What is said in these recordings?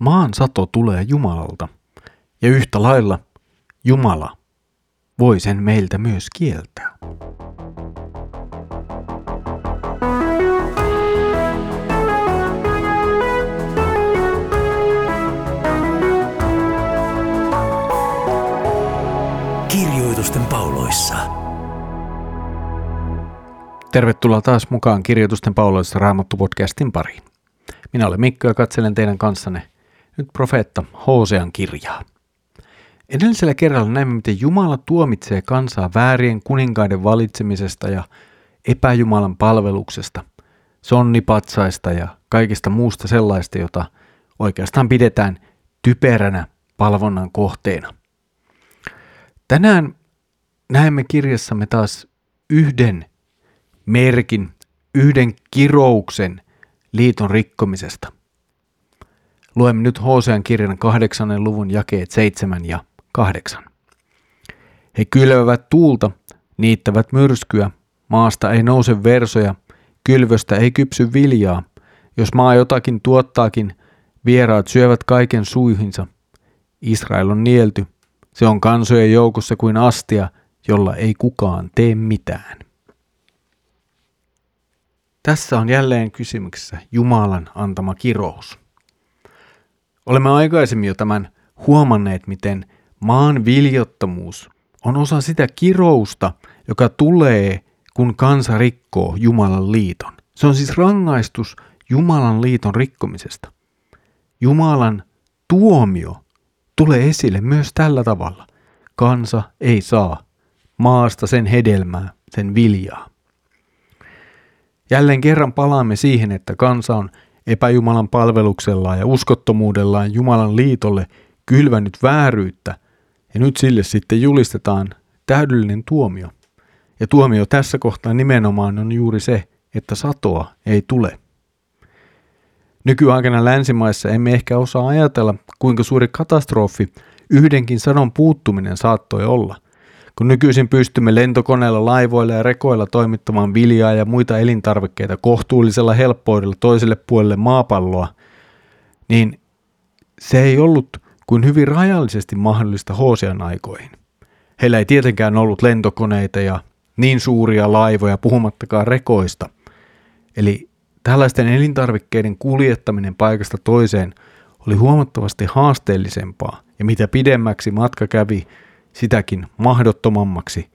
maan sato tulee Jumalalta, ja yhtä lailla Jumala voi sen meiltä myös kieltää. Kirjoitusten pauloissa. Tervetuloa taas mukaan Kirjoitusten pauloissa Raamattu-podcastin pariin. Minä olen Mikko ja katselen teidän kanssanne nyt profeetta Hosean kirjaa. Edellisellä kerralla näimme, miten Jumala tuomitsee kansaa väärien kuninkaiden valitsemisesta ja epäjumalan palveluksesta, sonnipatsaista ja kaikesta muusta sellaista, jota oikeastaan pidetään typeränä palvonnan kohteena. Tänään näemme kirjassamme taas yhden merkin, yhden kirouksen liiton rikkomisesta. Luemme nyt Hosean kirjan kahdeksannen luvun jakeet seitsemän ja kahdeksan. He kylvävät tuulta, niittävät myrskyä, maasta ei nouse versoja, kylvöstä ei kypsy viljaa. Jos maa jotakin tuottaakin, vieraat syövät kaiken suihinsa. Israel on nielty, se on kansojen joukossa kuin astia, jolla ei kukaan tee mitään. Tässä on jälleen kysymyksessä Jumalan antama kirous. Olemme aikaisemmin jo tämän huomanneet, miten maan viljottomuus on osa sitä kirousta, joka tulee, kun kansa rikkoo Jumalan liiton. Se on siis rangaistus Jumalan liiton rikkomisesta. Jumalan tuomio tulee esille myös tällä tavalla. Kansa ei saa maasta sen hedelmää, sen viljaa. Jälleen kerran palaamme siihen, että kansa on epäjumalan palveluksellaan ja uskottomuudellaan Jumalan liitolle kylvänyt vääryyttä, ja nyt sille sitten julistetaan täydellinen tuomio. Ja tuomio tässä kohtaa nimenomaan on juuri se, että satoa ei tule. Nykyaikana länsimaissa emme ehkä osaa ajatella, kuinka suuri katastrofi yhdenkin sadon puuttuminen saattoi olla – kun nykyisin pystymme lentokoneella, laivoilla ja rekoilla toimittamaan viljaa ja muita elintarvikkeita kohtuullisella helppoudella toiselle puolelle maapalloa, niin se ei ollut kuin hyvin rajallisesti mahdollista Hosean aikoihin. Heillä ei tietenkään ollut lentokoneita ja niin suuria laivoja, puhumattakaan rekoista. Eli tällaisten elintarvikkeiden kuljettaminen paikasta toiseen oli huomattavasti haasteellisempaa, ja mitä pidemmäksi matka kävi, sitäkin mahdottomammaksi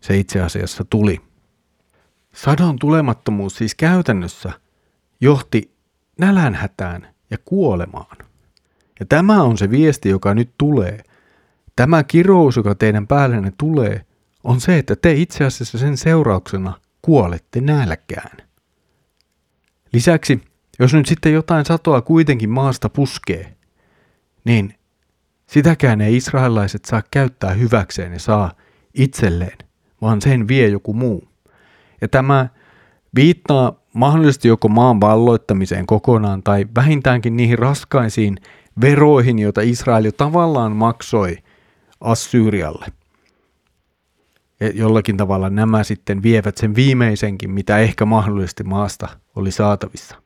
se itse asiassa tuli. Sadon tulemattomuus siis käytännössä johti nälänhätään ja kuolemaan. Ja tämä on se viesti, joka nyt tulee. Tämä kirous, joka teidän päällenne tulee, on se, että te itse asiassa sen seurauksena kuolette nälkään. Lisäksi, jos nyt sitten jotain satoa kuitenkin maasta puskee, niin Sitäkään ei israelaiset saa käyttää hyväkseen ja saa itselleen, vaan sen vie joku muu. Ja tämä viittaa mahdollisesti joko maan valloittamiseen kokonaan tai vähintäänkin niihin raskaisiin veroihin, joita Israel jo tavallaan maksoi Assyrialle. Ja jollakin tavalla nämä sitten vievät sen viimeisenkin, mitä ehkä mahdollisesti maasta oli saatavissa.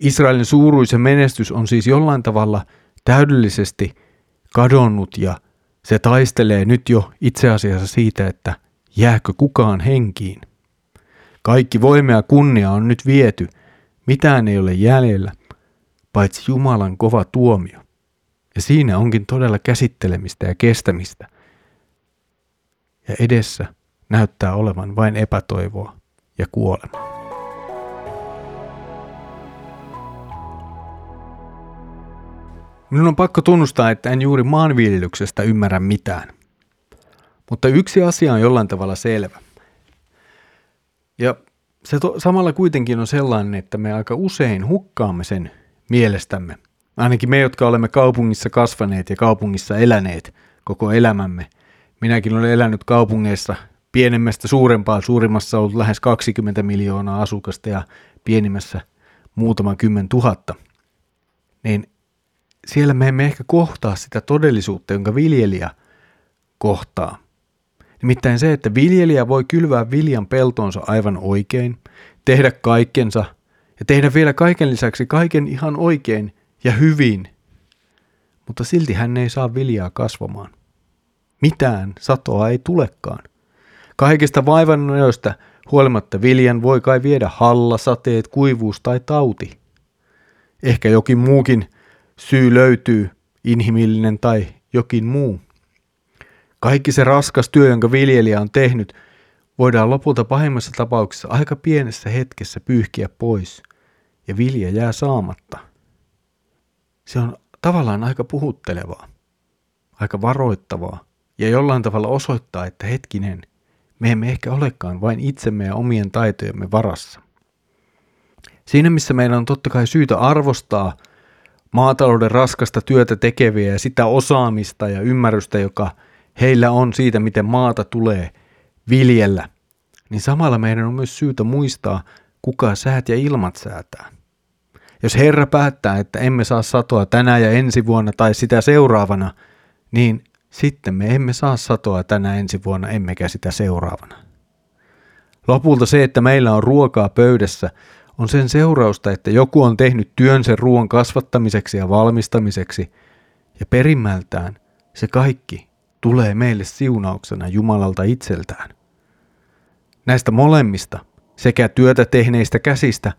Israelin suuruisen menestys on siis jollain tavalla täydellisesti – kadonnut ja se taistelee nyt jo itse asiassa siitä, että jääkö kukaan henkiin. Kaikki voima ja kunnia on nyt viety, mitään ei ole jäljellä, paitsi Jumalan kova tuomio. Ja siinä onkin todella käsittelemistä ja kestämistä. Ja edessä näyttää olevan vain epätoivoa ja kuolema. Minun on pakko tunnustaa, että en juuri maanviljelyksestä ymmärrä mitään. Mutta yksi asia on jollain tavalla selvä. Ja se to, samalla kuitenkin on sellainen, että me aika usein hukkaamme sen mielestämme. Ainakin me, jotka olemme kaupungissa kasvaneet ja kaupungissa eläneet koko elämämme. Minäkin olen elänyt kaupungeissa pienemmästä suurempaa, suurimmassa on ollut lähes 20 miljoonaa asukasta ja pienimmässä muutama kymmen tuhatta. Niin siellä me emme ehkä kohtaa sitä todellisuutta, jonka viljelijä kohtaa. Nimittäin se, että viljelijä voi kylvää viljan peltonsa aivan oikein, tehdä kaikkensa ja tehdä vielä kaiken lisäksi kaiken ihan oikein ja hyvin, mutta silti hän ei saa viljaa kasvamaan. Mitään satoa ei tulekaan. Kaikista vaivannoista huolimatta viljan voi kai viedä halla, sateet, kuivuus tai tauti. Ehkä jokin muukin syy löytyy, inhimillinen tai jokin muu. Kaikki se raskas työ, jonka viljelijä on tehnyt, voidaan lopulta pahimmassa tapauksessa aika pienessä hetkessä pyyhkiä pois, ja vilja jää saamatta. Se on tavallaan aika puhuttelevaa, aika varoittavaa, ja jollain tavalla osoittaa, että hetkinen, me emme ehkä olekaan vain itsemme ja omien taitojemme varassa. Siinä missä meidän on totta kai syytä arvostaa maatalouden raskasta työtä tekeviä ja sitä osaamista ja ymmärrystä, joka heillä on siitä, miten maata tulee viljellä, niin samalla meidän on myös syytä muistaa, kuka säät ja ilmat säätää. Jos Herra päättää, että emme saa satoa tänä ja ensi vuonna tai sitä seuraavana, niin sitten me emme saa satoa tänä ensi vuonna emmekä sitä seuraavana. Lopulta se, että meillä on ruokaa pöydässä, on sen seurausta, että joku on tehnyt työn sen ruoan kasvattamiseksi ja valmistamiseksi, ja perimmältään se kaikki tulee meille siunauksena Jumalalta itseltään. Näistä molemmista, sekä työtä tehneistä käsistä,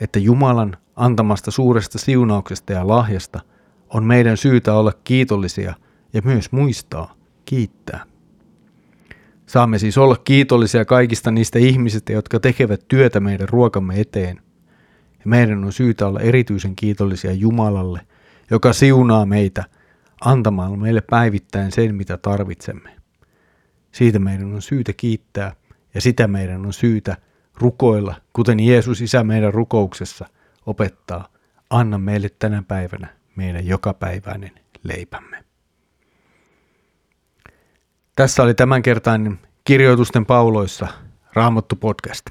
että Jumalan antamasta suuresta siunauksesta ja lahjasta, on meidän syytä olla kiitollisia ja myös muistaa kiittää. Saamme siis olla kiitollisia kaikista niistä ihmisistä, jotka tekevät työtä meidän ruokamme eteen. Ja meidän on syytä olla erityisen kiitollisia Jumalalle, joka siunaa meitä antamalla meille päivittäin sen, mitä tarvitsemme. Siitä meidän on syytä kiittää ja sitä meidän on syytä rukoilla, kuten Jeesus Isä meidän rukouksessa opettaa. Anna meille tänä päivänä meidän jokapäiväinen leipämme. Tässä oli tämänkertainen Kirjoitusten pauloissa Raamattu podcast.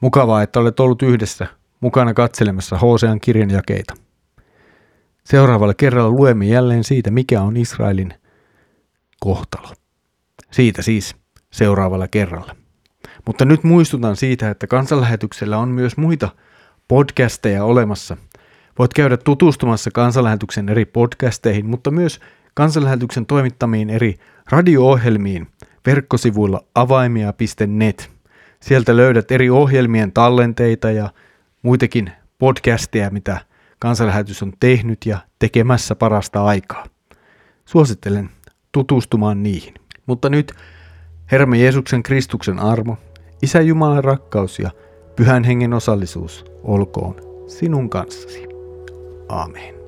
Mukavaa, että olet ollut yhdessä mukana katselemassa Hosean kirjan jakeita. Seuraavalla kerralla luemme jälleen siitä, mikä on Israelin kohtalo. Siitä siis seuraavalla kerralla. Mutta nyt muistutan siitä, että kansanlähetyksellä on myös muita podcasteja olemassa. Voit käydä tutustumassa kansanlähetyksen eri podcasteihin, mutta myös kansanlähetyksen toimittamiin eri radio-ohjelmiin verkkosivuilla avaimia.net. Sieltä löydät eri ohjelmien tallenteita ja muitakin podcasteja, mitä kansanlähetys on tehnyt ja tekemässä parasta aikaa. Suosittelen tutustumaan niihin. Mutta nyt Herramme Jeesuksen Kristuksen armo, Isä Jumalan rakkaus ja Pyhän Hengen osallisuus olkoon sinun kanssasi. Amen.